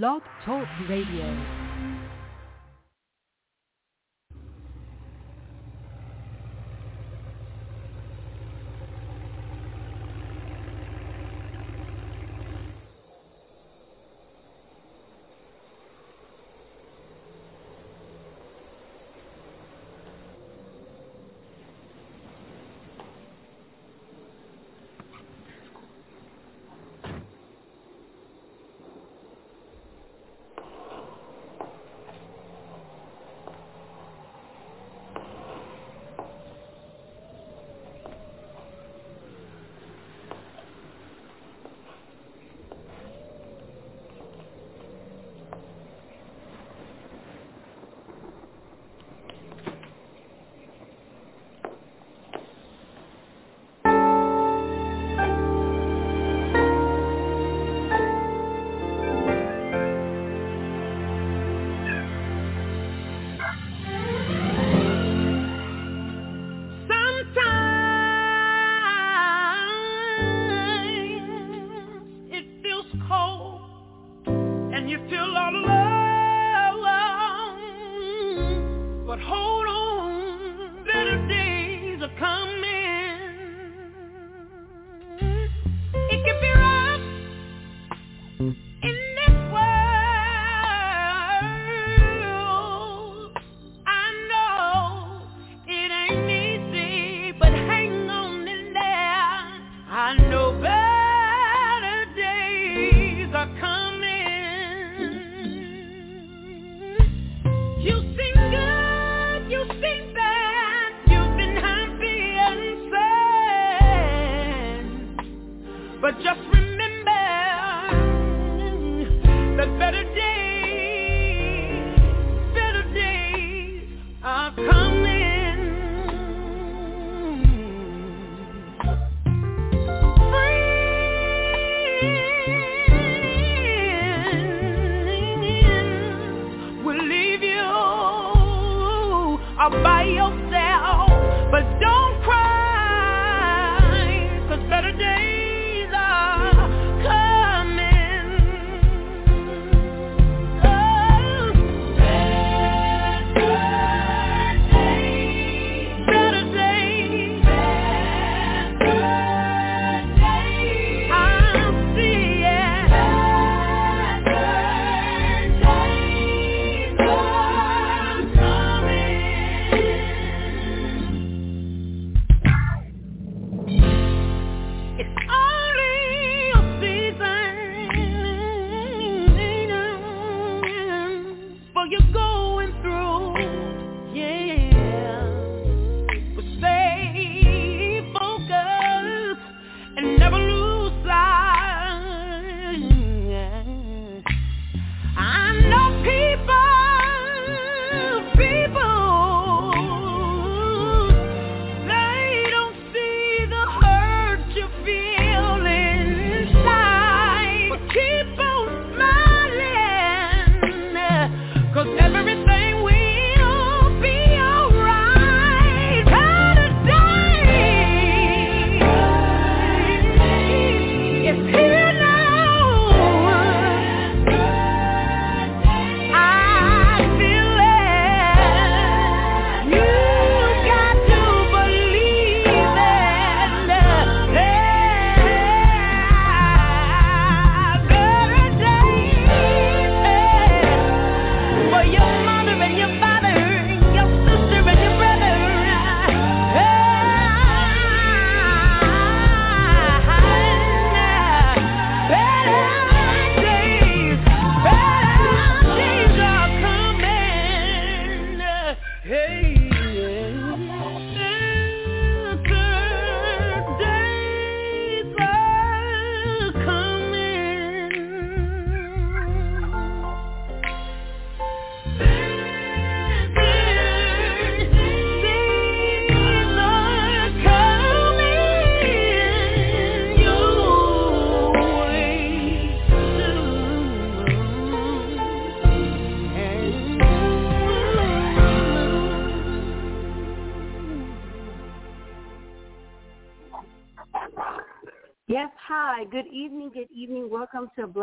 Blog Talk Radio.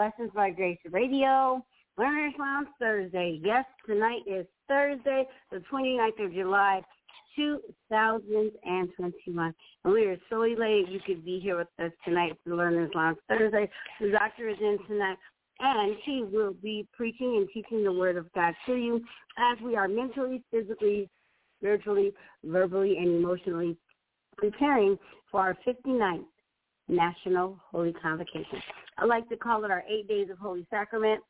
Blessings by Grace Radio. Learners Lounge Thursday. Yes, tonight is Thursday, the 29th of July, 2021. And we are so elated you could be here with us tonight for Learners Lounge Thursday. The doctor is in tonight and she will be preaching and teaching the word of God to you as we are mentally, physically, spiritually, verbally, and emotionally preparing for our 59th National Holy Convocation. I like to call it our eight days of Holy Sacrament.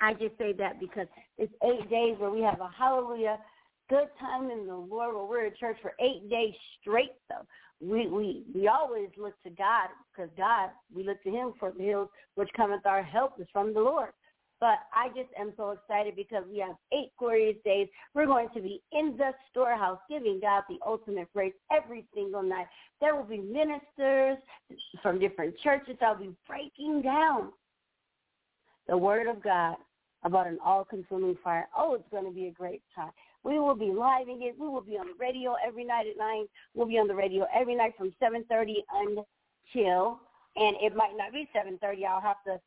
I just say that because it's eight days where we have a hallelujah, good time in the Lord where we're at church for eight days straight though. We we we always look to God because God, we look to him for the hills which cometh our help is from the Lord. But I just am so excited because we have eight glorious days. We're going to be in the storehouse giving God the ultimate praise every single night. There will be ministers from different churches that will be breaking down the word of God about an all-consuming fire. Oh, it's going to be a great time. We will be living it. We will be on the radio every night at 9. We'll be on the radio every night from 7.30 until, and it might not be 7.30. I'll have to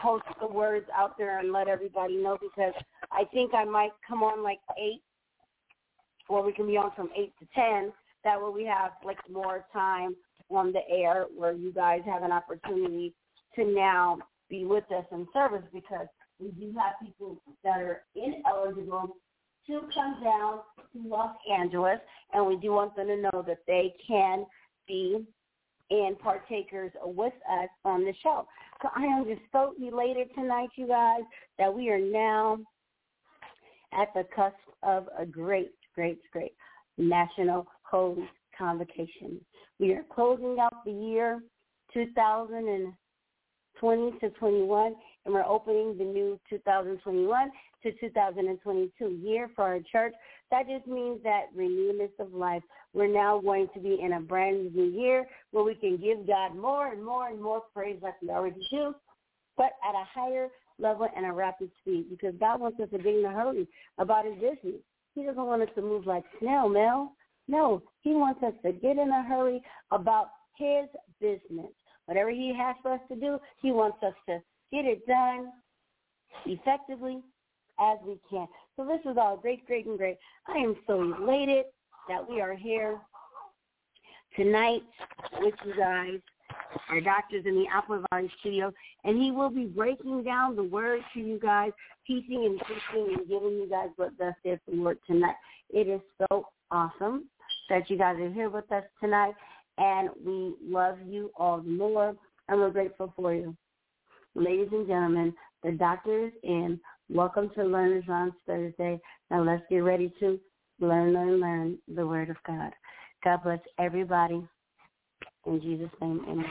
post the words out there and let everybody know because I think I might come on like 8 or we can be on from 8 to 10. That way we have like more time on the air where you guys have an opportunity to now be with us in service because we do have people that are ineligible to come down to Los Angeles, and we do want them to know that they can be and partakers with us on the show. So I am just so elated tonight, you guys, that we are now at the cusp of a great, great, great National Holy Convocation. We are closing out the year 2020 to 21 and we're opening the new 2021 to 2022 year for our church. That just means that renewedness of life. We're now going to be in a brand new year where we can give God more and more and more praise like we already do, but at a higher level and a rapid speed because God wants us to be in a hurry about his business. He doesn't want us to move like snail mail. No, he wants us to get in a hurry about his business. Whatever he has for us to do, he wants us to get it done effectively as we can. So this is all great, great, and great. I am so elated that we are here tonight with you guys. Our doctor's in the Apple Valley studio, and he will be breaking down the word to you guys, teaching and teaching and giving you guys what thus says the Lord tonight. It is so awesome that you guys are here with us tonight, and we love you all the more, and we're grateful for you. Ladies and gentlemen, the doctor is in. Welcome to Learners on Thursday. Now let's get ready to learn, learn, learn the Word of God. God bless everybody. In Jesus' name, amen.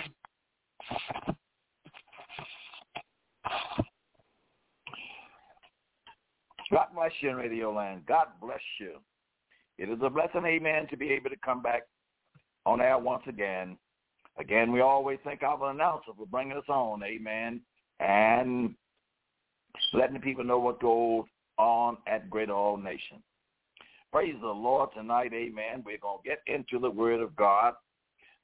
God bless you in Radio Land. God bless you. It is a blessing, amen, to be able to come back on air once again. Again, we always thank our announcer for bringing us on, amen and letting the people know what goes on at Great All Nation. Praise the Lord tonight, amen. We're going to get into the Word of God.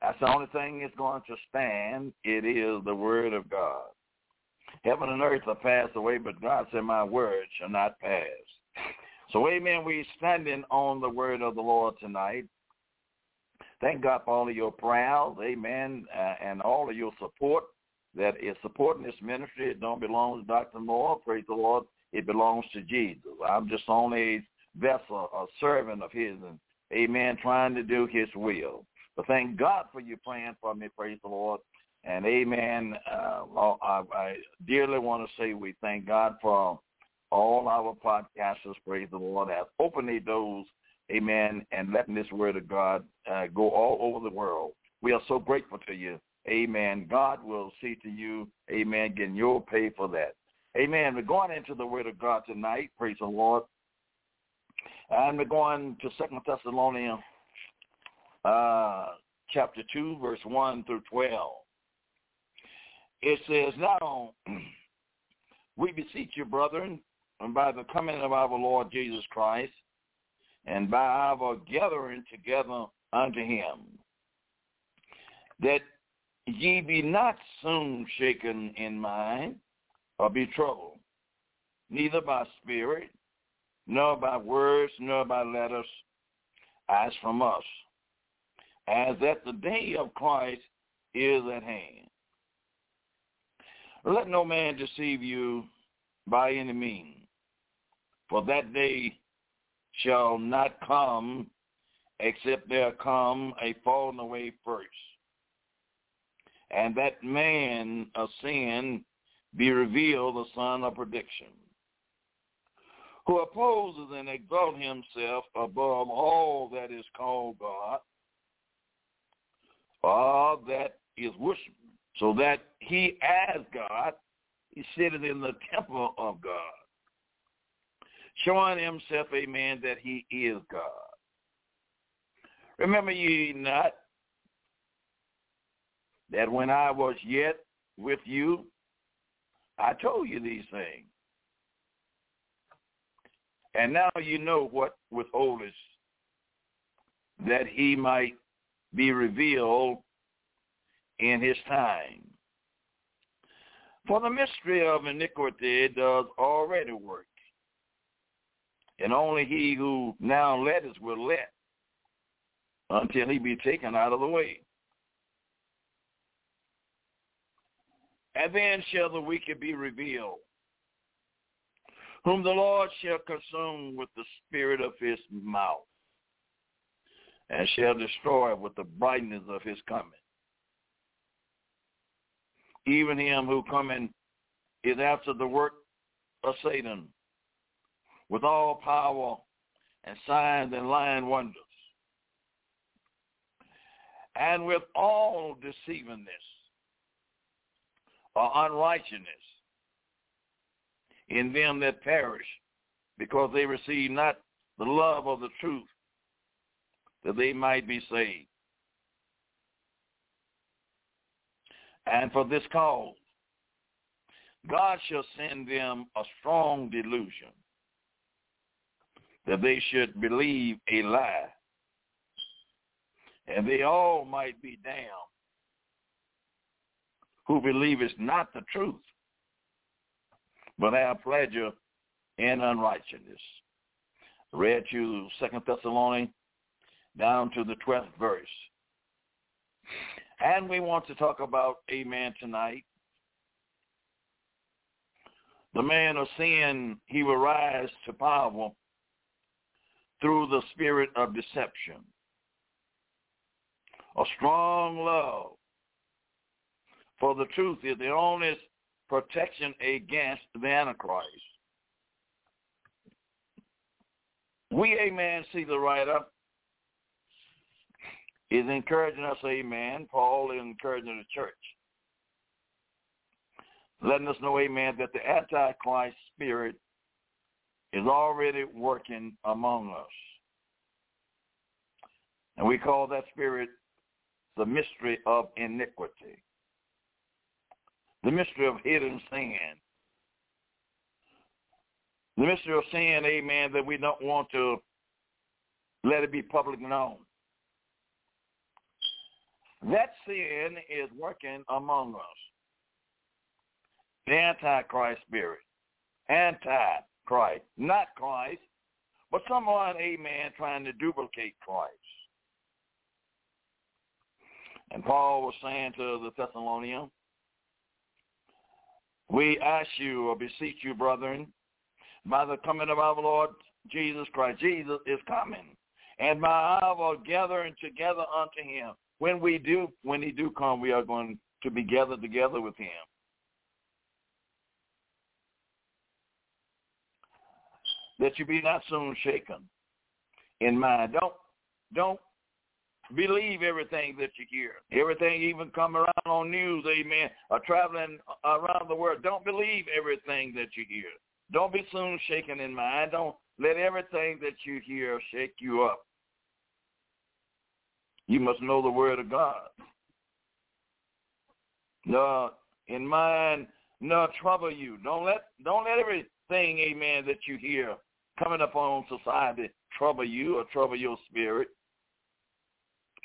That's the only thing that's going to stand. It is the Word of God. Heaven and earth will pass away, but God said, my word shall not pass. So, amen, we're standing on the Word of the Lord tonight. Thank God for all of your prayers, amen, uh, and all of your support that is supporting this ministry. It don't belong to Dr. Moore. Praise the Lord. It belongs to Jesus. I'm just only a vessel, a servant of his, and amen, trying to do his will. But thank God for you praying for me. Praise the Lord. And amen. Uh, I, I dearly want to say we thank God for all our podcasters. Praise the Lord. Have opened their doors. Amen. And letting this word of God uh, go all over the world. We are so grateful to you. Amen. God will see to you, amen, getting your pay for that. Amen. We're going into the Word of God tonight. Praise the Lord. And we're going to Second Thessalonians uh, chapter 2, verse 1 through 12. It says, Now we beseech you, brethren, and by the coming of our Lord Jesus Christ, and by our gathering together unto him, that ye be not soon shaken in mind or be troubled, neither by spirit, nor by words, nor by letters, as from us, as that the day of Christ is at hand. Let no man deceive you by any means, for that day shall not come except there come a falling away first. And that man of sin be revealed the son of perdition, who opposes and exalts himself above all that is called God, all that is worshiped, so that he as God, he sitteth in the temple of God, showing himself a man that he is God. Remember ye not that when I was yet with you, I told you these things. And now you know what withholdeth, that he might be revealed in his time. For the mystery of iniquity does already work. And only he who now letteth will let until he be taken out of the way. And then shall the wicked be revealed, whom the Lord shall consume with the spirit of his mouth, and shall destroy with the brightness of his coming. Even him who coming is after the work of Satan, with all power and signs and lying wonders, and with all deceivingness or unrighteousness in them that perish, because they receive not the love of the truth, that they might be saved. And for this cause, God shall send them a strong delusion, that they should believe a lie, and they all might be damned who believeth not the truth, but have pleasure in unrighteousness. Read you Second Thessalonians down to the twelfth verse. And we want to talk about Amen tonight. The man of sin, he will rise to power through the spirit of deception. A strong love for the truth is the only protection against the Antichrist. We, amen, see the writer is encouraging us, amen. Paul is encouraging the church. Letting us know, amen, that the Antichrist spirit is already working among us. And we call that spirit the mystery of iniquity the mystery of hidden sin. The mystery of sin, amen, that we don't want to let it be public known. That sin is working among us. The Antichrist spirit. Antichrist. Not Christ, but someone, amen, trying to duplicate Christ. And Paul was saying to the Thessalonians, we ask you or beseech you, brethren, by the coming of our Lord Jesus Christ. Jesus is coming. And by our gathering together unto him. When we do, when he do come, we are going to be gathered together with him. That you be not soon shaken in mind. Don't don't Believe everything that you hear. Everything even come around on news, amen, or traveling around the world. Don't believe everything that you hear. Don't be soon shaken in mind. Don't let everything that you hear shake you up. You must know the word of God. No, in mind, no trouble you. Don't let don't let everything, amen, that you hear coming upon society trouble you or trouble your spirit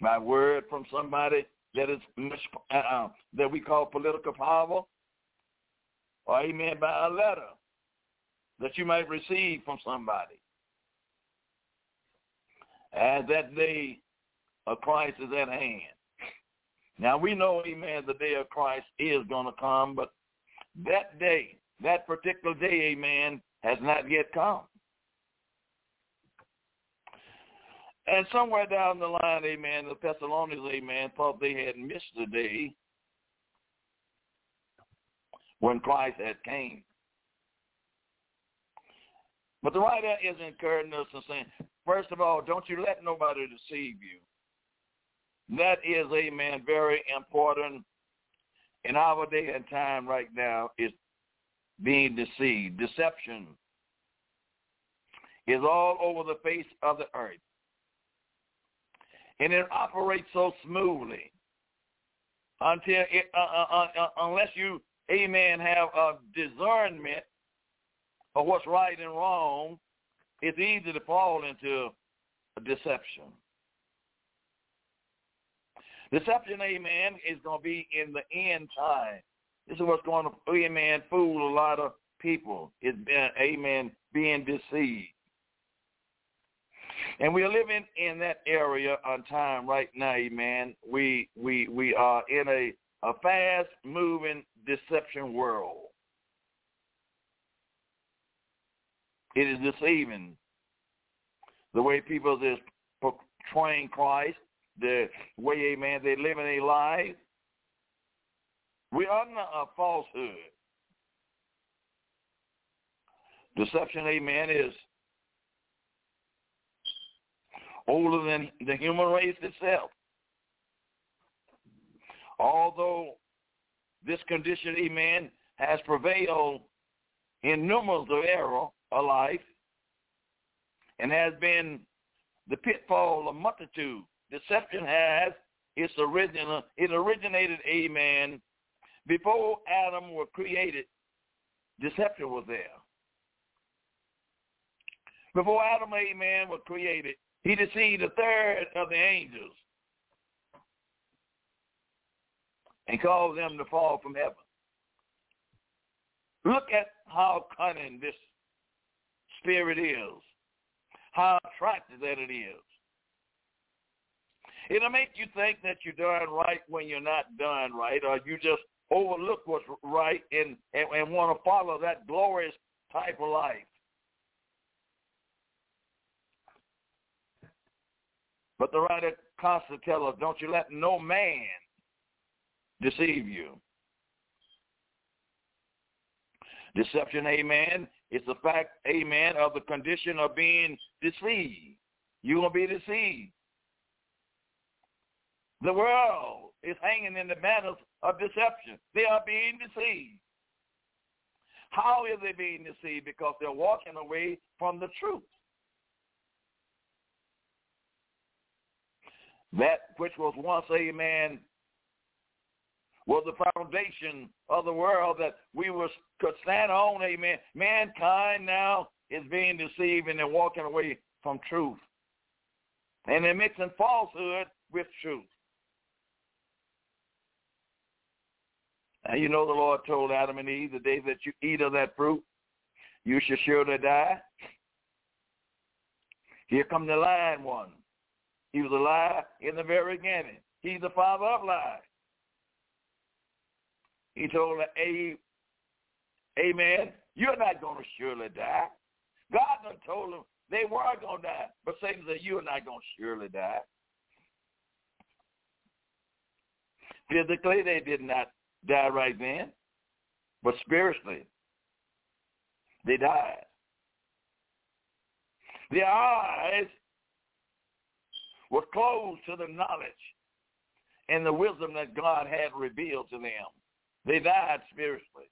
by word from somebody that is uh, uh, that we call political power, or amen, by a letter that you might receive from somebody. As that day of Christ is at hand. Now we know, amen, the day of Christ is going to come, but that day, that particular day, amen, has not yet come. And somewhere down the line, amen, the Thessalonians, amen, thought they had missed the day when Christ had came. But the writer is encouraging us and saying, first of all, don't you let nobody deceive you. That is, amen, very important in our day and time right now is being deceived. Deception is all over the face of the earth. And it operates so smoothly until it, uh, uh, uh, uh unless you, amen, have a discernment of what's right and wrong, it's easy to fall into deception. Deception, amen, is going to be in the end time. This is what's going to, amen, fool a lot of people. It's been, amen, being deceived. And we are living in that area on time right now, amen. We we we are in a, a fast moving deception world. It is deceiving the way people just portraying Christ, the way, amen, they live in a life. We are not a falsehood. Deception, amen, is older than the human race itself. Although this condition, amen, has prevailed in numerous of era of life and has been the pitfall of multitude. Deception has its original, it originated, amen, before Adam was created, deception was there. Before Adam, amen, was created, he deceived a third of the angels and caused them to fall from heaven. Look at how cunning this spirit is, how attractive that it is. It'll make you think that you're doing right when you're not doing right, or you just overlook what's right and, and, and want to follow that glorious type of life. But the writer constantly tells us, don't you let no man deceive you. Deception, amen, is the fact, amen, of the condition of being deceived. You're going to be deceived. The world is hanging in the banners of deception. They are being deceived. How is they being deceived? Because they're walking away from the truth. That which was once, amen, was the foundation of the world that we was, could stand on, amen. Mankind now is being deceived and they're walking away from truth. And they're mixing falsehood with truth. And you know the Lord told Adam and Eve, the day that you eat of that fruit, you shall surely die. Here come the lying one. He was a liar in the very beginning. He's the father of lies. He told Abe, Amen, you're not going to surely die. God done told them they were going to die, but Satan said, you're not going to surely die. Physically, they did not die right then, but spiritually, they died. Their eyes were closed to the knowledge and the wisdom that God had revealed to them. They died spiritually.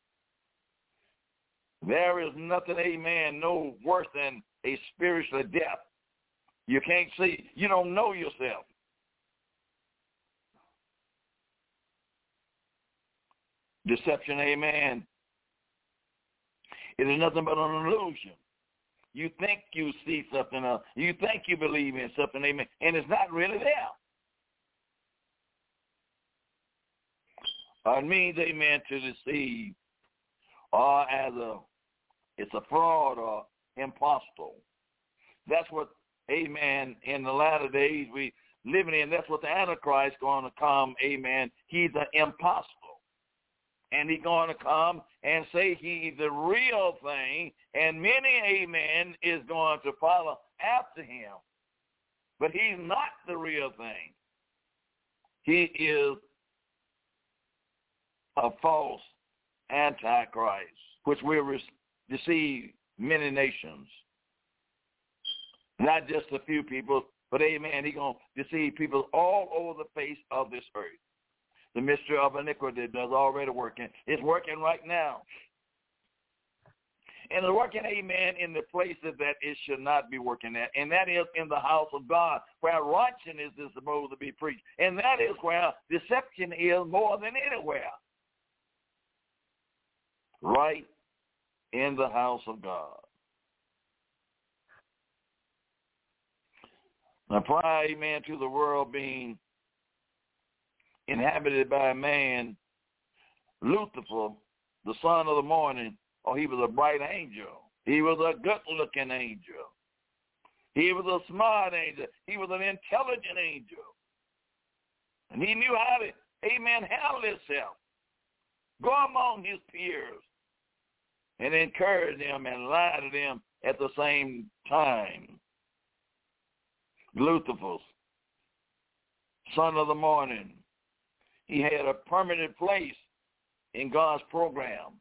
There is nothing, amen, no worse than a spiritual death. You can't see. You don't know yourself. Deception, amen. It is nothing but an illusion. You think you see something else. You think you believe in something, amen, and it's not really there. Uh, it means, amen, to deceive or as a It's a fraud or impostor. That's what, amen, in the latter days we living in. That's what the Antichrist going to come, amen. He's an impostor. And he's going to come and say he's the real thing. And many, amen, is going to follow after him. But he's not the real thing. He is a false antichrist, which will deceive many nations. Not just a few people, but amen, he's going to deceive people all over the face of this earth. The mystery of iniquity does already working. It's working right now. And it's working, amen, in the places that it should not be working at. And that is in the house of God, where righteousness is supposed to be preached. And that is where deception is more than anywhere. Right in the house of God. Now, prior, amen, to the world being inhabited by a man, Lucifer, the son of the morning, or he was a bright angel. He was a good-looking angel. He was a smart angel. He was an intelligent angel. And he knew how to, amen, handle himself. Go among his peers and encourage them and lie to them at the same time. Lucifer, son of the morning, he had a permanent place in God's program.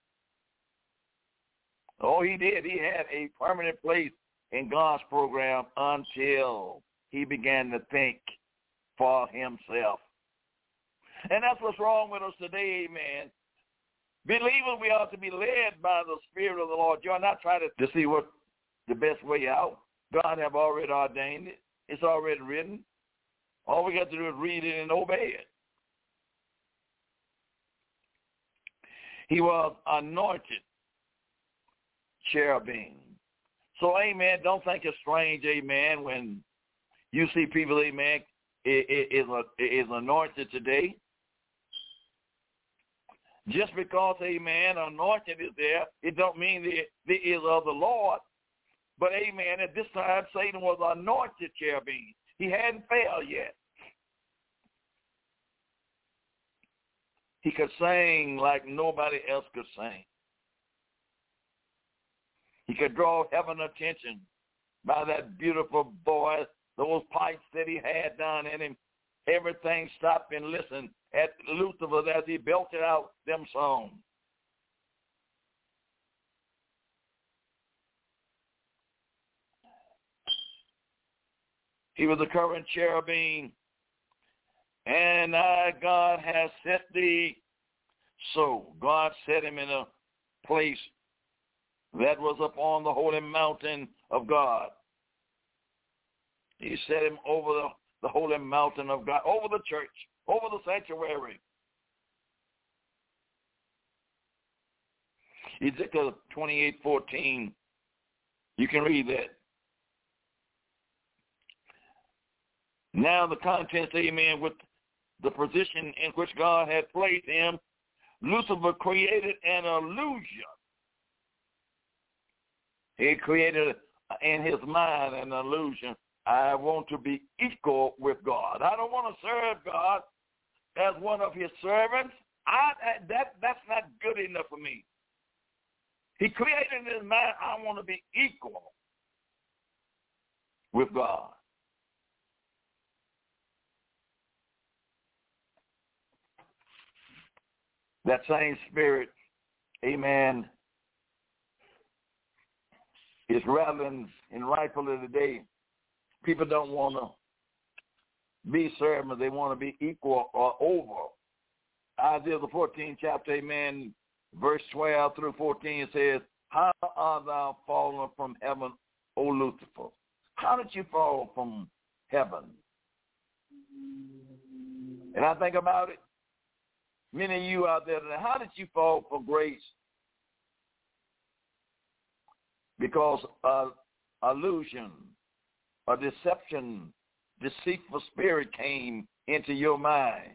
Oh, he did. He had a permanent place in God's program until he began to think for himself. And that's what's wrong with us today, amen. Believers, we ought to be led by the Spirit of the Lord. You're not trying to, to see what the best way out. God have already ordained it. It's already written. All we got to do is read it and obey it. He was anointed cherubim. So, amen, don't think it's strange, amen, when you see people, amen, is, is anointed today. Just because, amen, anointed is there, it don't mean that it is of the Lord. But, amen, at this time, Satan was anointed cherubim. He hadn't failed yet. He could sing like nobody else could sing. He could draw heaven attention by that beautiful voice, those pipes that he had down in him. Everything stopped and listened at Lucifer as he belted out them songs. He was the current cherubim. And I, God has set thee so. God set him in a place that was upon the holy mountain of God. He set him over the, the holy mountain of God, over the church, over the sanctuary. Ezekiel 28:14. You can read that. Now the contents, amen, with the position in which God had placed him, Lucifer created an illusion he created in his mind an illusion. I want to be equal with God. I don't want to serve God as one of his servants. I, that that's not good enough for me. He created in his mind, I want to be equal with God. That same spirit, amen, is relevant and rightfully today. People don't want to be servants. They want to be equal or over. Isaiah the 14th chapter, amen, verse 12 through 14 says, How art thou fallen from heaven, O Lucifer? How did you fall from heaven? And I think about it. Many of you out there, how did you fall for grace because a illusion, a deception, deceitful spirit came into your mind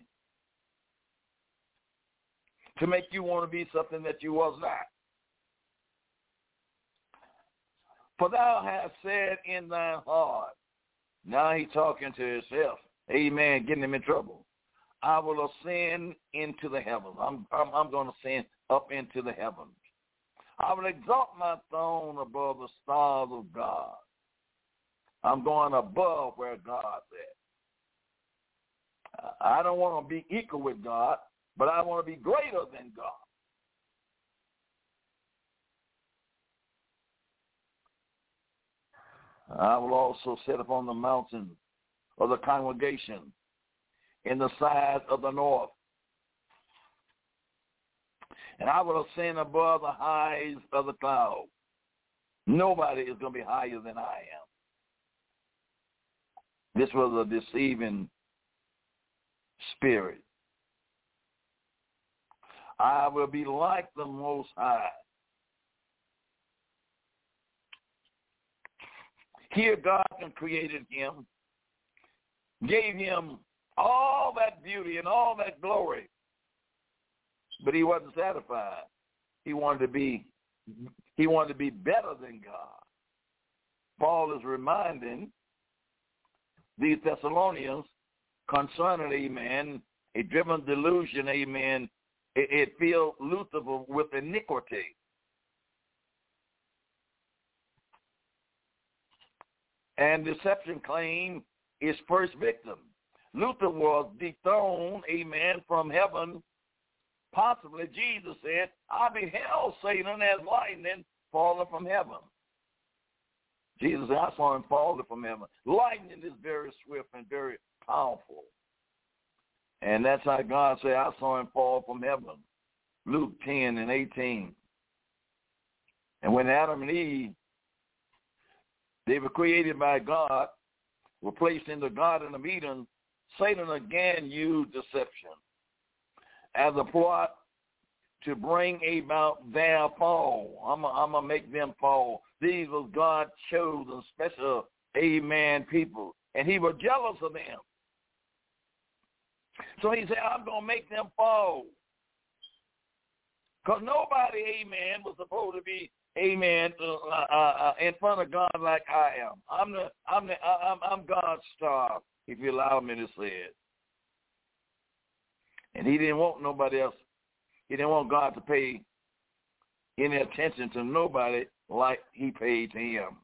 to make you want to be something that you was not. For thou hast said in thine heart. Now he talking to himself. Amen. Getting him in trouble. I will ascend into the heavens. I'm I'm, I'm going to ascend up into the heavens. I will exalt my throne above the stars of God. I'm going above where God's at. I don't want to be equal with God, but I want to be greater than God. I will also sit upon the mountain of the congregation in the side of the north. And I will ascend above the heights of the cloud. Nobody is going to be higher than I am. This was a deceiving spirit. I will be like the Most High. Here God created him, gave him all that beauty and all that glory, but he wasn't satisfied. He wanted to be he wanted to be better than God. Paul is reminding the Thessalonians concerning, amen, a driven delusion, amen, it, it filled Lucifer with iniquity. And deception claim is first victim. Lucifer was dethroned, amen, from heaven. Possibly Jesus said, I beheld Satan as lightning falling from heaven. Jesus said, I saw him falling from heaven. Lightning is very swift and very powerful. And that's how God said, I saw him fall from heaven. Luke 10 and 18. And when Adam and Eve, they were created by God, were placed in the Garden of Eden, Satan again used deception as a plot to bring about their fall. I'm going to make them fall. These was God chosen special, amen, people. And he was jealous of them. So he said, I'm going to make them fall. Because nobody, amen, was supposed to be, amen, uh, uh, uh, in front of God like I am. I'm the, I'm the, I'm, I'm God's star, if you allow me to say it. And he didn't want nobody else. He didn't want God to pay any attention to nobody like he paid to him.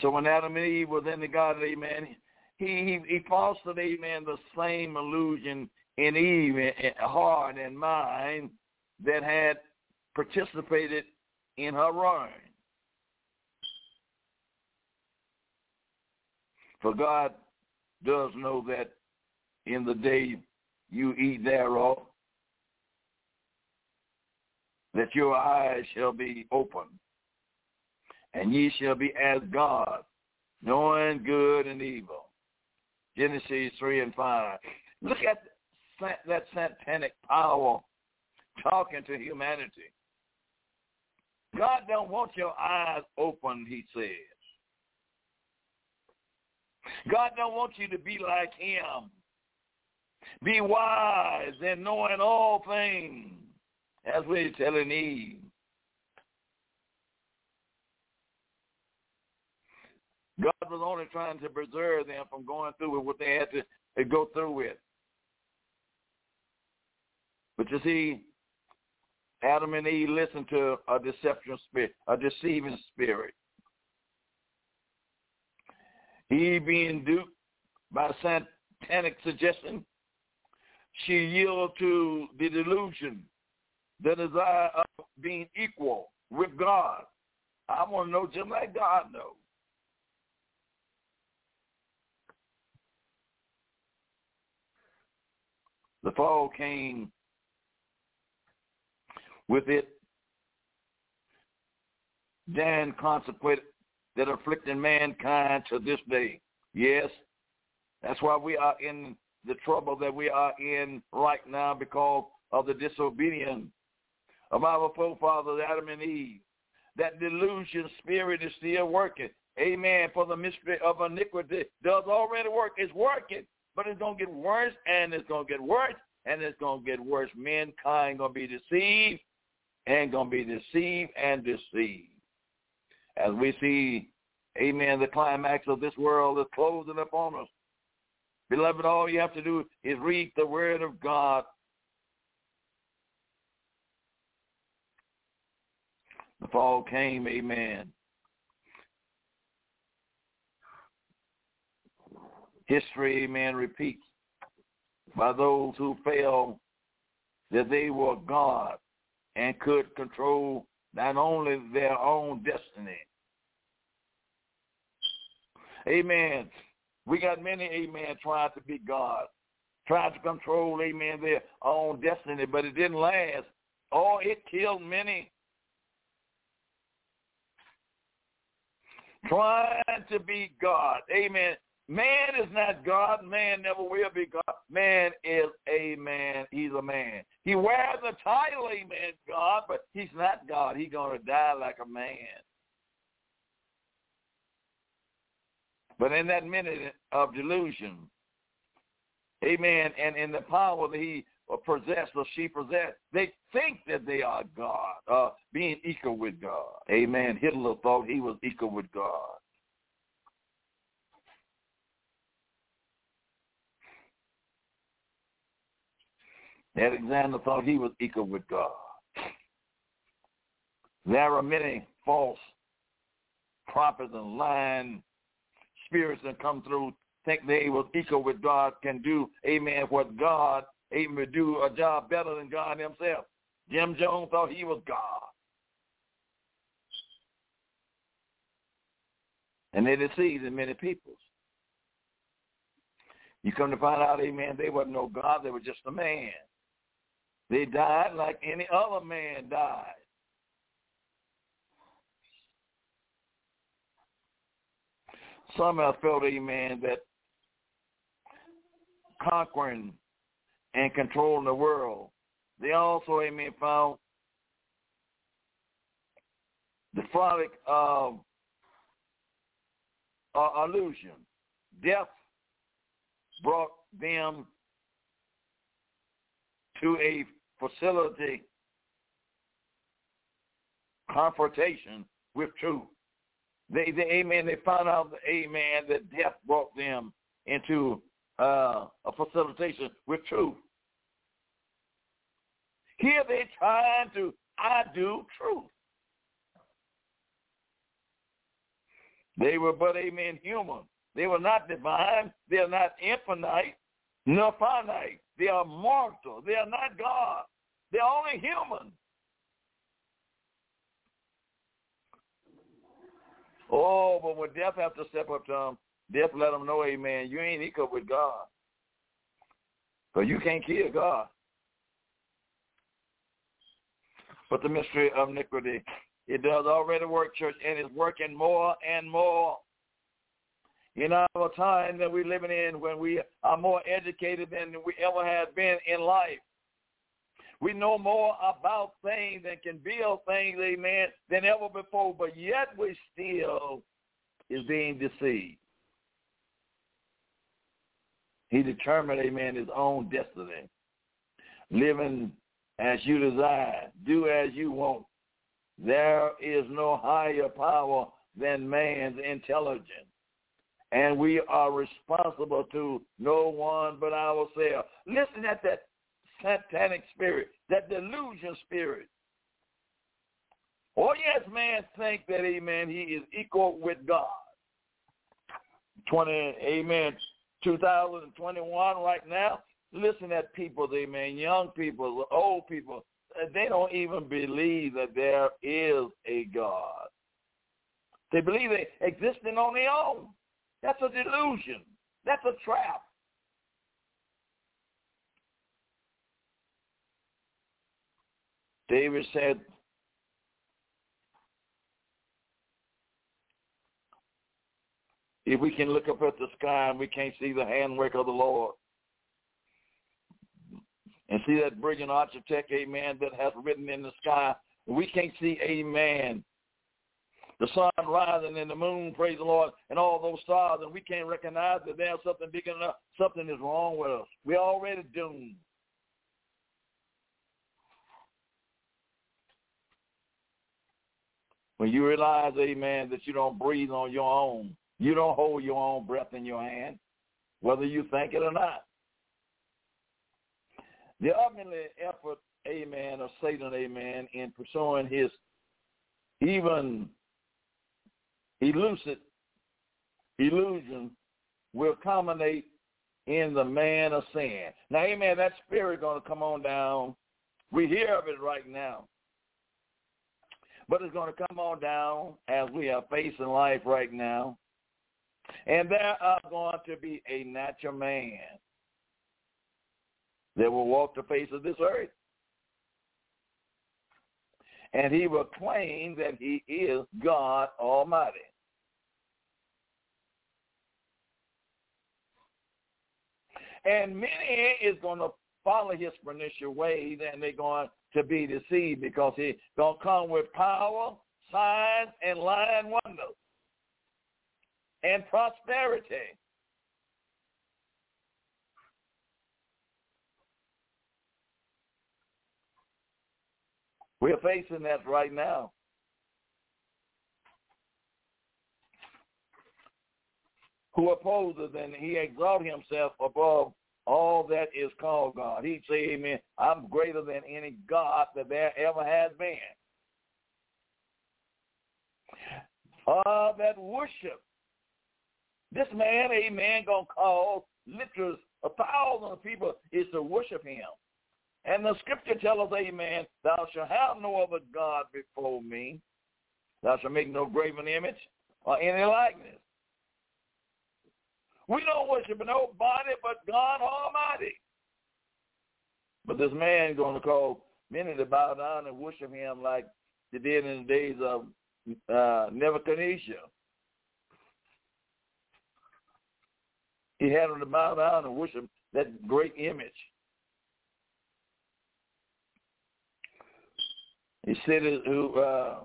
So when Adam and Eve was in the garden, amen, he, he, he fostered, amen, the same illusion in Eve, in heart and mind that had participated in her ruin. For God does know that in the day you eat thereof, that your eyes shall be open, and ye shall be as God, knowing good and evil. Genesis 3 and 5. Look at that satanic power talking to humanity. God don't want your eyes open, he says. God don't want you to be like him. Be wise and knowing all things, as we're telling Eve. God was only trying to preserve them from going through with what they had to go through with. But you see, Adam and Eve listened to a deception spirit, a deceiving spirit. Eve being duped by satanic suggestion, she yielded to the delusion, the desire of being equal with God. I want to know just like God knows. The fall came with it then consequent that are afflicting mankind to this day. Yes, that's why we are in the trouble that we are in right now because of the disobedience of our forefathers Adam and Eve. That delusion spirit is still working. Amen. For the mystery of iniquity does already work. It's working, but it's going to get worse and it's going to get worse and it's going to get worse. Mankind going to be deceived and going to be deceived and deceived. As we see, amen, the climax of this world is closing upon us. Beloved, all you have to do is read the word of God. The fall came, amen. History, amen, repeats by those who felt that they were God and could control not only their own destiny. Amen. We got many, amen, trying to be God, trying to control, amen, their own destiny, but it didn't last. Oh, it killed many. Trying to be God. Amen. Man is not God. Man never will be God. Man is a man. He's a man. He wears the title, amen, God, but he's not God. He's going to die like a man. But in that minute of delusion, amen, and in the power that he possessed or she possessed, they think that they are God, uh, being equal with God. Amen. Hitler thought he was equal with God. Alexander thought he was equal with God. There are many false prophets and lying spirits that come through think they was equal with God can do, amen, what God, amen, do a job better than God himself. Jim Jones thought he was God. And they deceived many peoples. You come to find out, amen, they wasn't no God, they were just a man. They died like any other man died. Some have felt, amen, that conquering and controlling the world. They also, amen, found the frolic of uh, illusion. Death brought them to a facility confrontation with truth. They, they, amen, they found out, amen, that death brought them into uh, a facilitation with truth. Here they're trying to I do truth. They were but, amen, human. They were not divine. They are not infinite nor finite. They are mortal. They are not God. They're only human. Oh, but when death have to step up to them, death let them know, amen, you ain't equal with God. But you can't kill God. But the mystery of iniquity, it does already work, church, and it's working more and more in our time that we're living in when we are more educated than we ever have been in life. We know more about things and can build things, amen, than ever before, but yet we still is being deceived. He determined, amen, his own destiny. Living as you desire. Do as you want. There is no higher power than man's intelligence. And we are responsible to no one but ourselves. Listen at that satanic spirit, that delusion spirit. Oh yes, man think that, amen, he is equal with God. 20, amen, 2021 right now, listen at people, amen, young people, old people, they don't even believe that there is a God. They believe they existing on their own. That's a delusion. That's a trap. David said, if we can look up at the sky and we can't see the handwork of the Lord and see that brilliant architect, amen, that has written in the sky, we can't see a man. The sun rising and the moon, praise the Lord, and all those stars, and we can't recognize that there's something big enough, something is wrong with us. We're already doomed. When you realize, amen, that you don't breathe on your own. You don't hold your own breath in your hand, whether you think it or not. The ultimate effort, amen, of Satan, amen, in pursuing his even elusive illusion will culminate in the man of sin. Now, amen, that spirit going to come on down. We hear of it right now. But it's going to come on down as we are facing life right now. And there are going to be a natural man that will walk the face of this earth. And he will claim that he is God Almighty. And many is going to follow his pernicious ways, and they're going to be deceived because he's going to come with power, signs, and lying wonders, and prosperity. We're facing that right now. Who opposes and he exalts himself above all that is called God. He'd say, amen, I'm greater than any God that there ever has been. Uh, that worship. This man, amen, gonna call literally a thousand people is to worship him. And the scripture tells us, amen, thou shalt have no other God before me. Thou shalt make no graven image or any likeness. We don't worship nobody but God Almighty. But this man going to call many to bow down and worship him like they did in the days of uh, Nebuchadnezzar. He had them to bow down and worship that great image. He said, "Who uh,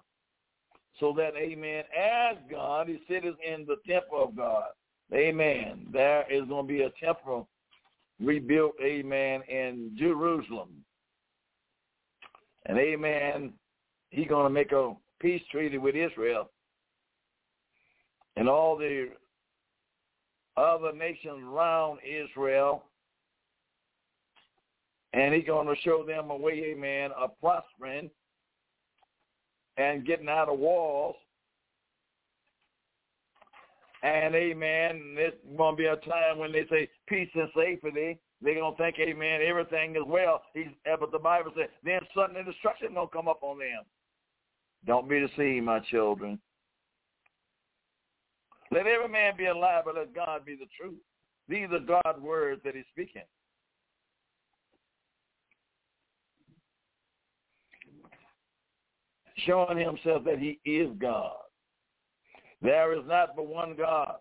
so that Amen, as God, He sitteth in the temple of God. Amen. There is going to be a temple rebuilt, Amen, in Jerusalem, and Amen. He's going to make a peace treaty with Israel and all the other nations around Israel. And he's going to show them a way, amen, of prospering and getting out of walls. And amen, there's going to be a time when they say peace and safety. They're going to think, amen, everything is well. He's, eh, but the Bible says, then sudden destruction going to come up on them. Don't be deceived, my children. Let every man be a lie, but let God be the truth. These are God's words that he's speaking. showing himself that he is God. There is not but one God.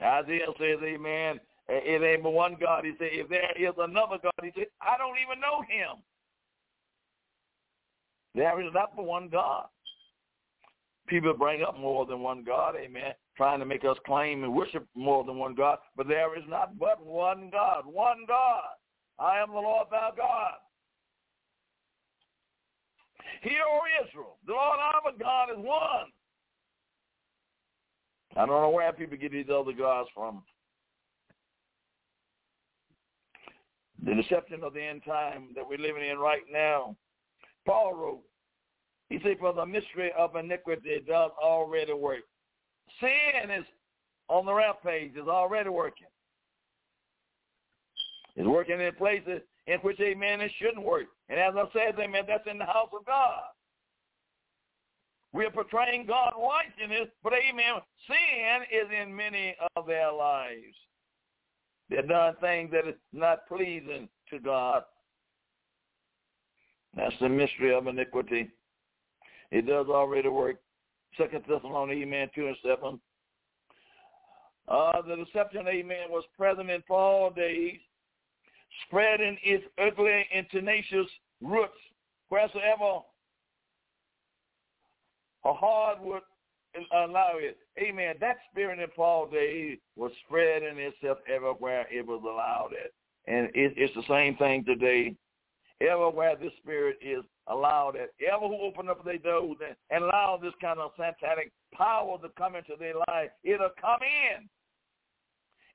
Isaiah says, amen, it ain't but one God. He said, if there is another God, he said, I don't even know him. There is not but one God. People bring up more than one God, amen, trying to make us claim and worship more than one God, but there is not but one God, one God. I am the Lord thy God. Hear, O Israel, the Lord our God is one. I don't know where people get these other gods from. The deception of the end time that we're living in right now. Paul wrote, he said, for the mystery of iniquity does already work. Sin is on the rampage, is already working. It's working in places in which, amen, it shouldn't work. And as I said, amen, that's in the house of God. We are portraying God's righteousness, but amen, sin is in many of their lives. They're done things that is not pleasing to God. That's the mystery of iniquity. It does already work. Second Thessalonians, amen, 2 and 7. Uh, the deception, amen, was present in Paul's days spreading its ugly and tenacious roots wheresoever a hardwood allow it. Amen. That spirit in Paul's day was spreading itself everywhere it was allowed it. And it, it's the same thing today. Everywhere this spirit is allowed that ever who open up their doors and, and allow this kind of satanic power to come into their life, it'll come in.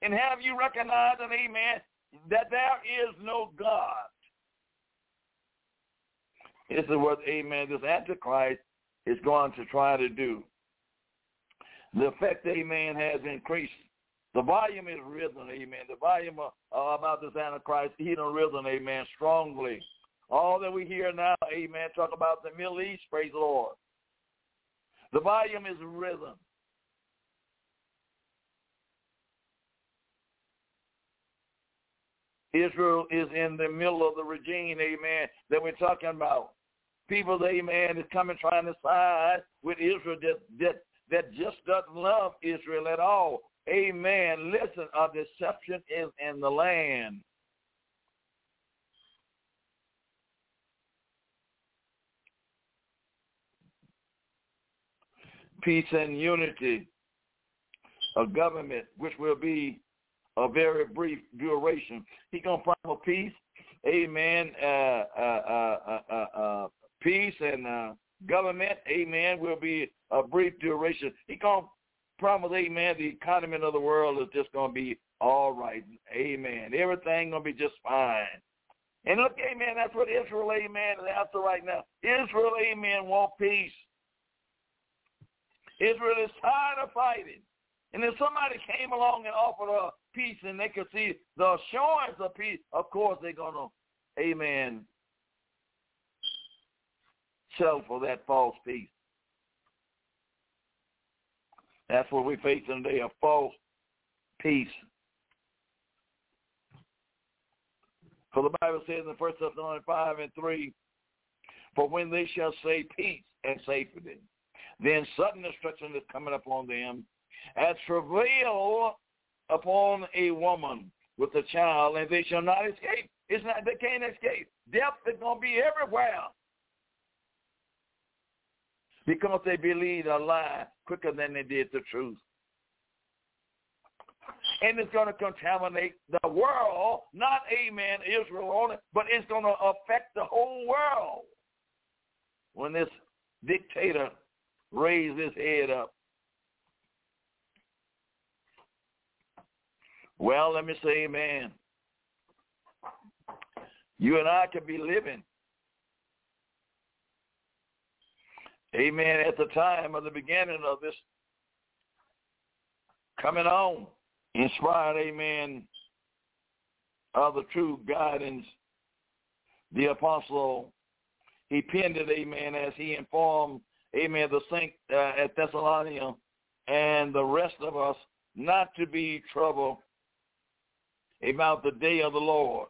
And have you recognized, and amen, that there is no God. This is what, amen, this Antichrist is going to try to do. The effect, amen, has increased. The volume is risen, amen. The volume uh, about this Antichrist, he done risen, amen, strongly. All that we hear now, amen, talk about the Middle East, praise the Lord. The volume is risen. Israel is in the middle of the regime, amen, that we're talking about. People, amen, is coming trying to side with Israel that, that, that just doesn't love Israel at all. Amen. Listen, a deception is in the land. Peace and unity, a government which will be a very brief duration. He gonna promise peace, amen. Uh, uh, uh, uh, uh peace and uh, government, amen, will be a brief duration. He gonna promise, amen. The economy of the world is just gonna be all right, amen. Everything gonna be just fine. And look, amen, that's what Israel, amen, is after right now. Israel, amen, want peace. Israel is tired of fighting. And if somebody came along and offered a peace and they could see the assurance of peace, of course they're going to, amen, sell for that false peace. That's what we face today, a false peace. For the Bible says in 1 Thessalonians 5 and 3, For when they shall say peace and safety, then sudden destruction is coming upon them, as travail upon a woman with a child, and they shall not escape. It's not they can't escape. Death is gonna be everywhere. Because they believe a lie quicker than they did the truth. And it's going to contaminate the world, not, amen, Israel only, but it's going to affect the whole world when this dictator raises his head up. Well, let me say amen. You and I could be living. Amen. At the time of the beginning of this coming on, inspired, amen, of the true guidance, the apostle, he penned it, amen, as he informed, amen, the saint uh, at Thessalonica and the rest of us not to be troubled about the day of the Lord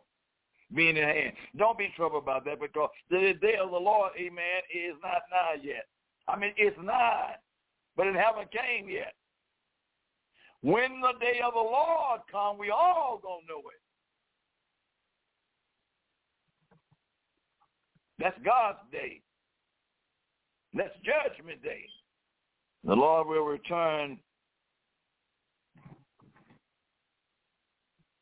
being in hand. Don't be troubled about that because the day of the Lord, amen, is not nigh yet. I mean, it's nigh, but it haven't came yet. When the day of the Lord come, we all gonna know it. That's God's day. That's judgment day. The Lord will return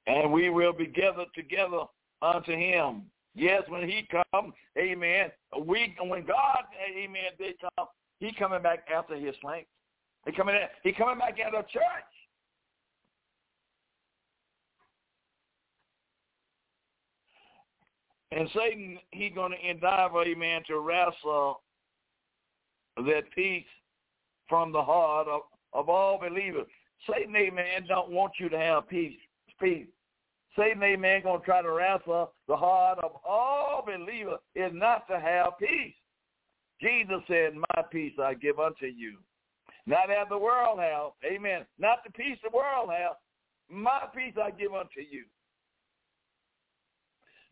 and we will be gathered together unto him. Yes, when he comes, amen. We when God, amen, they come, he coming back after his saints. He coming he coming back at a church. And Satan, he's going to endeavor, amen, to wrestle that peace from the heart of, of all believers. Satan, amen, don't want you to have peace peace. Satan, amen, going to try to wrestle the heart of all believers is not to have peace. Jesus said, my peace I give unto you. Not as the world have, amen, not the peace the world have, my peace I give unto you.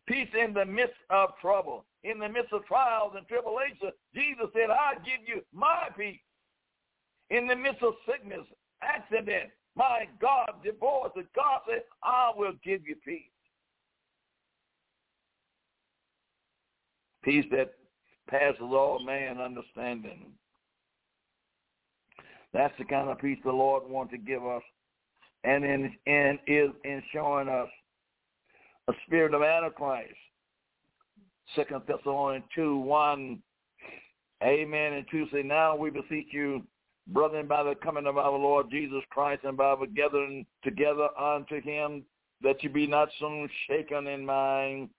Peace in the midst of trouble, in the midst of trials and tribulation. Jesus said, I give you my peace. In the midst of sickness, accident, my God, divorce. And God said, I will give you peace. Peace that passes all man understanding. That's the kind of peace the Lord wants to give us and, in, and is ensuring us a spirit of Antichrist. Second Thessalonians 2, 1, amen, and 2 say, Now we beseech you, brethren, by the coming of our Lord Jesus Christ and by the gathering together unto him, that you be not soon shaken in mind.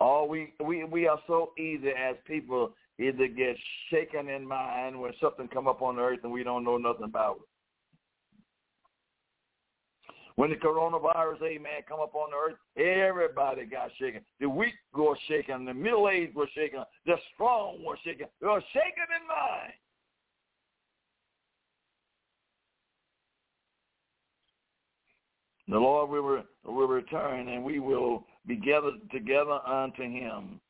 Oh, we, we, we are so easy as people either get shaken in mind when something come up on earth and we don't know nothing about it. When the coronavirus, amen, come up on earth, everybody got shaken. The weak were shaken. The middle-aged were shaken. The strong were shaken. They were shaken in mind. The Lord will, will return, and we will be gathered together unto him.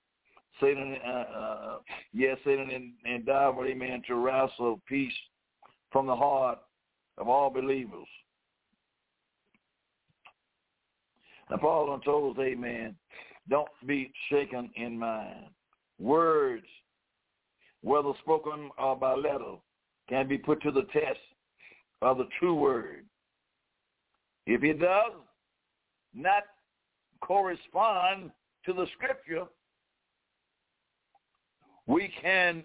Satan, uh, uh, yes, Satan and, and devil, amen, to wrestle peace from the heart of all believers. Now, Paul told us, amen, don't be shaken in mind. Words, whether spoken or by letter, can be put to the test of the true word. If it does not correspond to the scripture, we can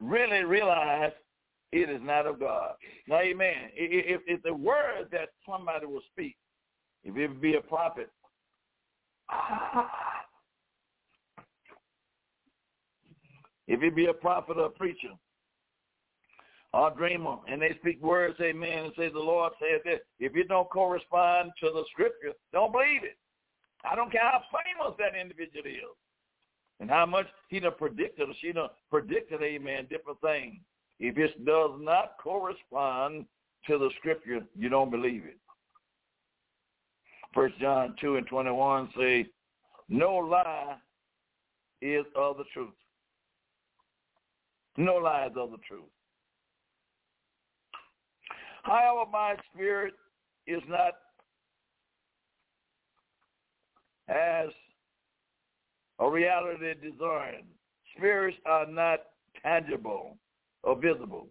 really realize it is not of God. Now, amen. If, if the word that somebody will speak, if it be a prophet, ah, if it be a prophet or a preacher or a dreamer, and they speak words, amen, and say the Lord said this, if it don't correspond to the scripture, don't believe it. I don't care how famous that individual is and how much he done predicted or she done predicted, amen, different things. If it does not correspond to the scripture, you don't believe it. First John 2 and 21 say, no lie is of the truth. No lie is of the truth. However, my spirit is not as a reality designed. Spirits are not tangible or visible.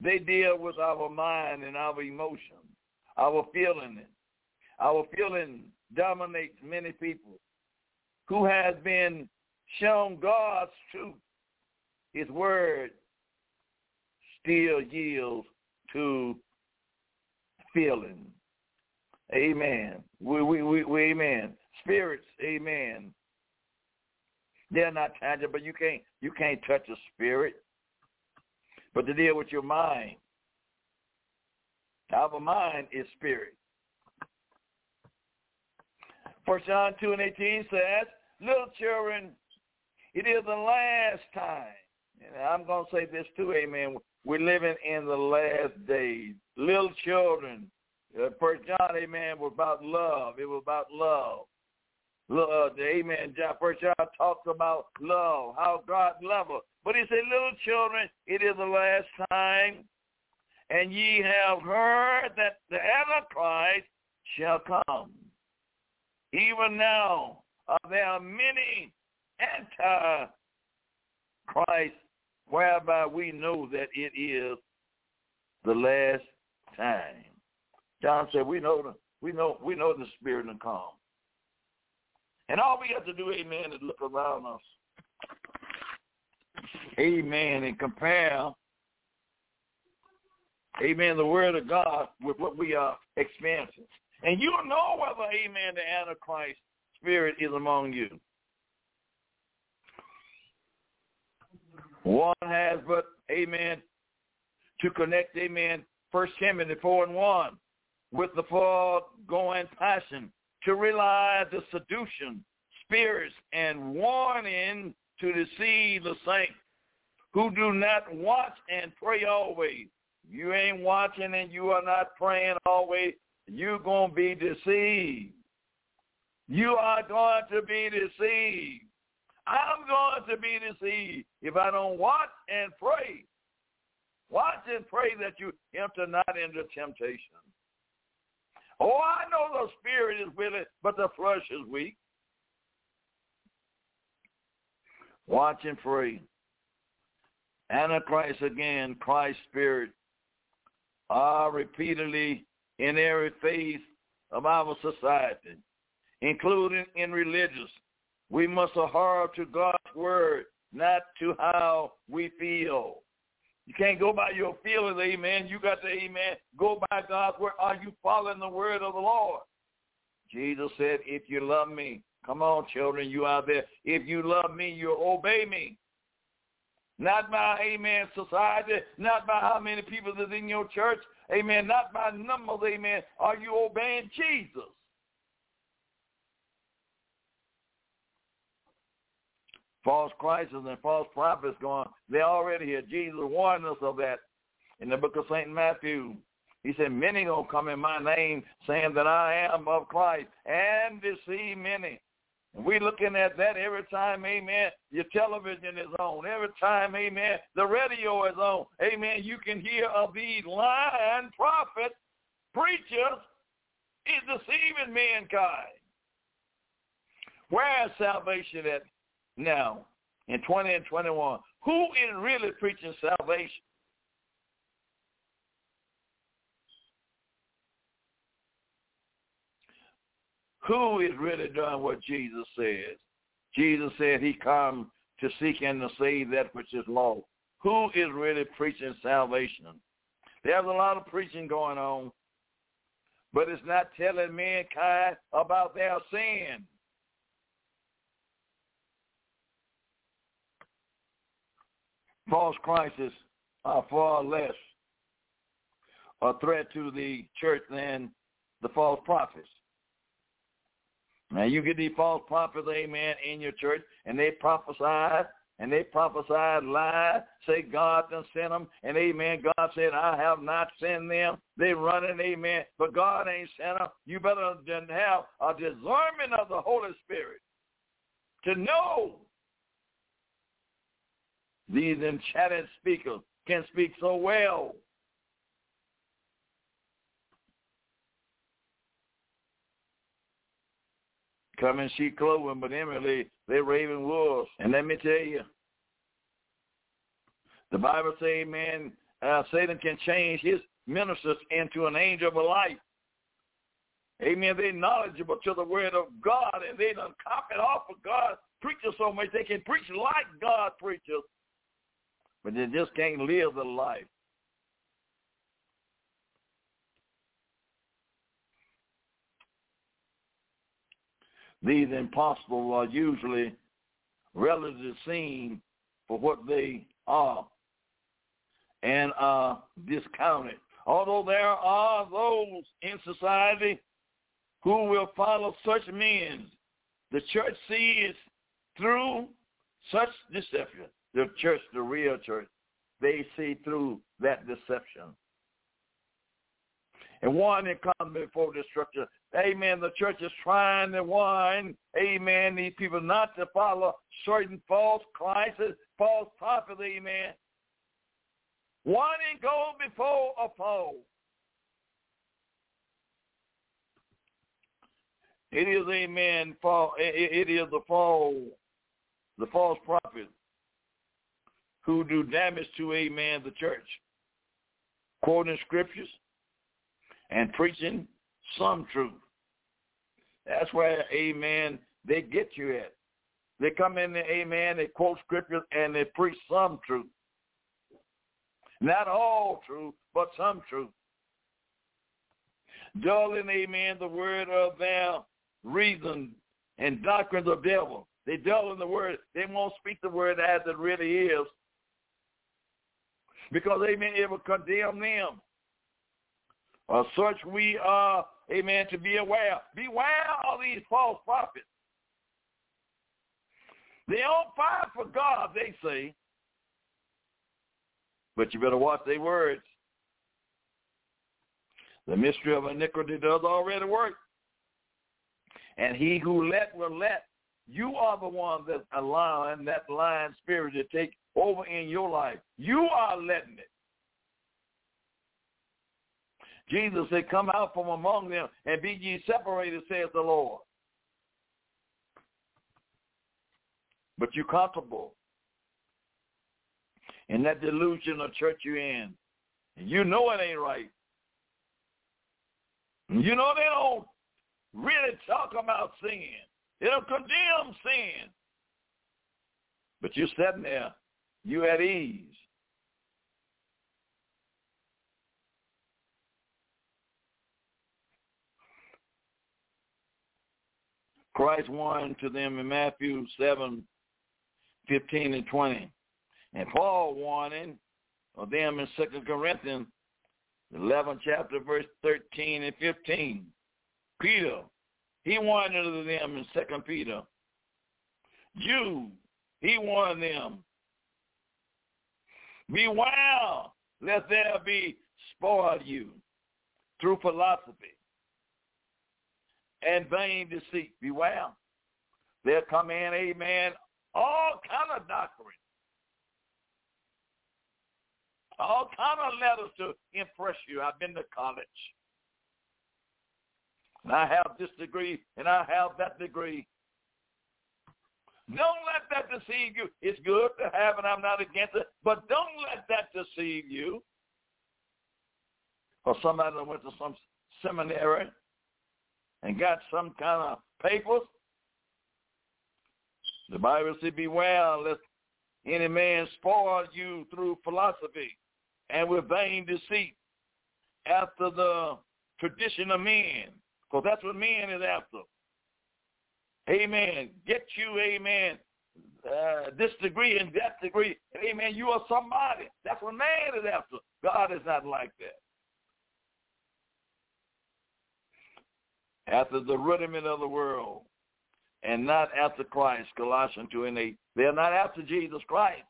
They deal with our mind and our emotion, our feeling. Our feeling dominates many people who has been shown God's truth. His word still yields to feeling. Amen. We, we, we, we, amen. Spirits, amen. They're not tangible. You can't you can't touch a spirit. But to deal with your mind, our mind is spirit. First John 2 and 18 says, little children, it is the last time. And I'm to say this too, amen. We're living in the last days. Little children, uh, First John, amen, was about love. It was about love. Love, amen. John, First John talks about love, how God loves us. But he said, little children, it is the last time, and ye have heard that the Antichrist shall come. Even now, uh, there are many anti-Christ whereby we know that it is the last time. John said, we know the, we know we know the spirit and calm. And all we have to do, amen, is look around us. Amen. And compare, amen, the word of God with what we are experiencing. And you'll know whether, amen, the Antichrist spirit is among you. One has but, amen, to connect, amen, First Timothy 4 and 1 with the foregoing passion to realize the seduction, spirits, and warning to deceive the saints who do not watch and pray always. You ain't watching and you are not praying always you're going to be deceived. You are going to be deceived. I'm going to be deceived if I don't watch and pray. Watch and pray that you enter not into temptation. Oh, I know the spirit is willing, but the flesh is weak. Watch and pray. Antichrist again, Christ's spirit, are repeatedly in every phase of our society, including in religious, We must adhere to God's word, not to how we feel. You can't go by your feelings, amen. You got to, amen, go by God's word. Are you following the word of the Lord? Jesus said, if you love me, come on, children, you out there. If you love me, you'll obey me. Not by, amen, society, not by how many people is in your church, amen, not by numbers, amen. Are you obeying Jesus? False Christs and false prophets going, they're already here. Jesus warned us of that in the book of St. Matthew. He said, many will come in my name saying that I am of Christ and deceive many. And we looking at that every time, amen, your television is on. Every time, amen, the radio is on. Amen, you can hear of these lying prophets, preachers, is deceiving mankind. Where is salvation at now in 20 and 21. Who is really preaching salvation? Who is really doing what Jesus says? Jesus said he come to seek and to save that which is lost. Who is really preaching salvation? There's a lot of preaching going on, but it's not telling mankind about their sin. False Christs are far less a threat to the church than the false prophets. Now you get these false prophets, amen, in your church, and they prophesy, and they prophesy lie, say God done sent them, and amen, God said, I have not sent them. They running, amen, but God ain't sent them. You better than have a discernment of the Holy Spirit to know these enchanted speakers can speak so well. Come in sheep clothing, but inwardly they're raven wolves. And let me tell you, the Bible says, man, uh, Satan can change his ministers into an angel of light. Amen. They're knowledgeable to the word of God, and they done copied off of God preachers so much they can preach like God preachers but they just can't live the life. These impossible are usually relatively seen for what they are and are discounted. Although there are those in society who will follow such men, the church sees through such deception the church, the real church, they see through that deception. And one that comes before destruction. Amen. The church is trying to warn, amen, these people not to follow certain false Christs, false prophets, amen. One and go before a fall. It is, amen, fall, it is the fall, the false prophet who do damage to, a amen, the church. Quoting scriptures and preaching some truth. That's where, amen, they get you at. They come in there, amen, they quote scriptures and they preach some truth. Not all truth, but some truth. Dulling, amen, the word of their reason and doctrines of devil. They dull in the word. They won't speak the word as it really is because, amen, it will condemn them. Of such we are, amen, to be aware. Beware of these false prophets. They don't fight for God, they say. But you better watch their words. The mystery of iniquity does already work. And he who let will let. You are the one that's allowing that lying spirit to take over in your life. You are letting it. Jesus said, come out from among them and be ye separated, says the Lord. But you're comfortable in that delusion of church you're in. And you know it ain't right. You know they don't really talk about sin. They don't condemn sin. But you're sitting there. You at ease. Christ warned to them in Matthew 7, 15 and 20. And Paul warning of uh, them in 2 Corinthians 11 chapter verse 13 and 15. Peter, he warned them in 2 Peter. Jude, he warned them. Beware lest there be spoiled you through philosophy and vain deceit. Beware. They'll come in, amen, all kind of doctrine. All kind of letters to impress you. I've been to college. And I have this degree and I have that degree. Don't let that deceive you. It's good to have and I'm not against it, but don't let that deceive you. Or somebody that went to some seminary and got some kind of papers. The Bible says, beware lest any man spoil you through philosophy and with vain deceit after the tradition of men. Because that's what men is after. Amen. Get you, amen, uh, this degree and that degree. Amen. You are somebody. That's what man is after. God is not like that. after the rudiment of the world and not after Christ, Colossians 2 and 8. They're not after Jesus Christ.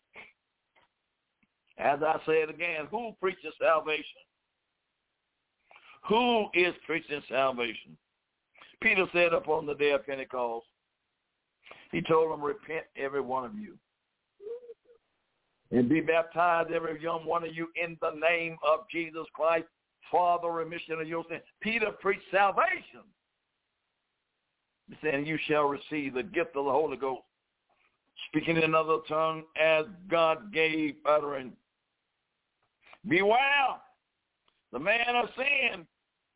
As I said again, who preaches salvation? Who is preaching salvation? Peter said upon the day of Pentecost, he told them, repent every one of you and be baptized every young one of you in the name of Jesus Christ for the remission of your sins. Peter preached salvation saying, you shall receive the gift of the Holy Ghost, speaking in another tongue as God gave utterance. Beware, the man of sin,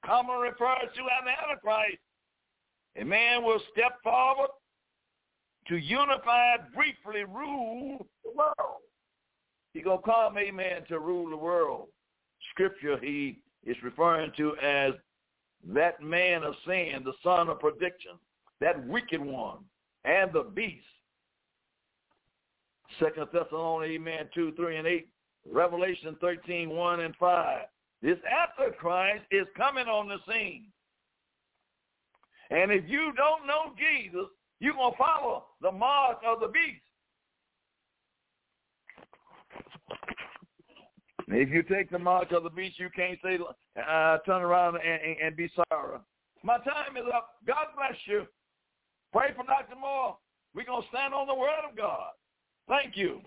commonly referred to as the Antichrist. A man will step forward to unify, briefly rule the world. He gonna come, amen, to rule the world. Scripture he is referring to as that man of sin, the son of perdition that wicked one, and the beast. Second Thessalonians, amen, 2, 3, and 8. Revelation 13, 1 and 5. This Antichrist is coming on the scene. And if you don't know Jesus, you're going to follow the mark of the beast. If you take the mark of the beast, you can't say, uh, turn around and, and, and be sorry. My time is up. God bless you. Pray for Dr. Moore. We're going to stand on the word of God. Thank you.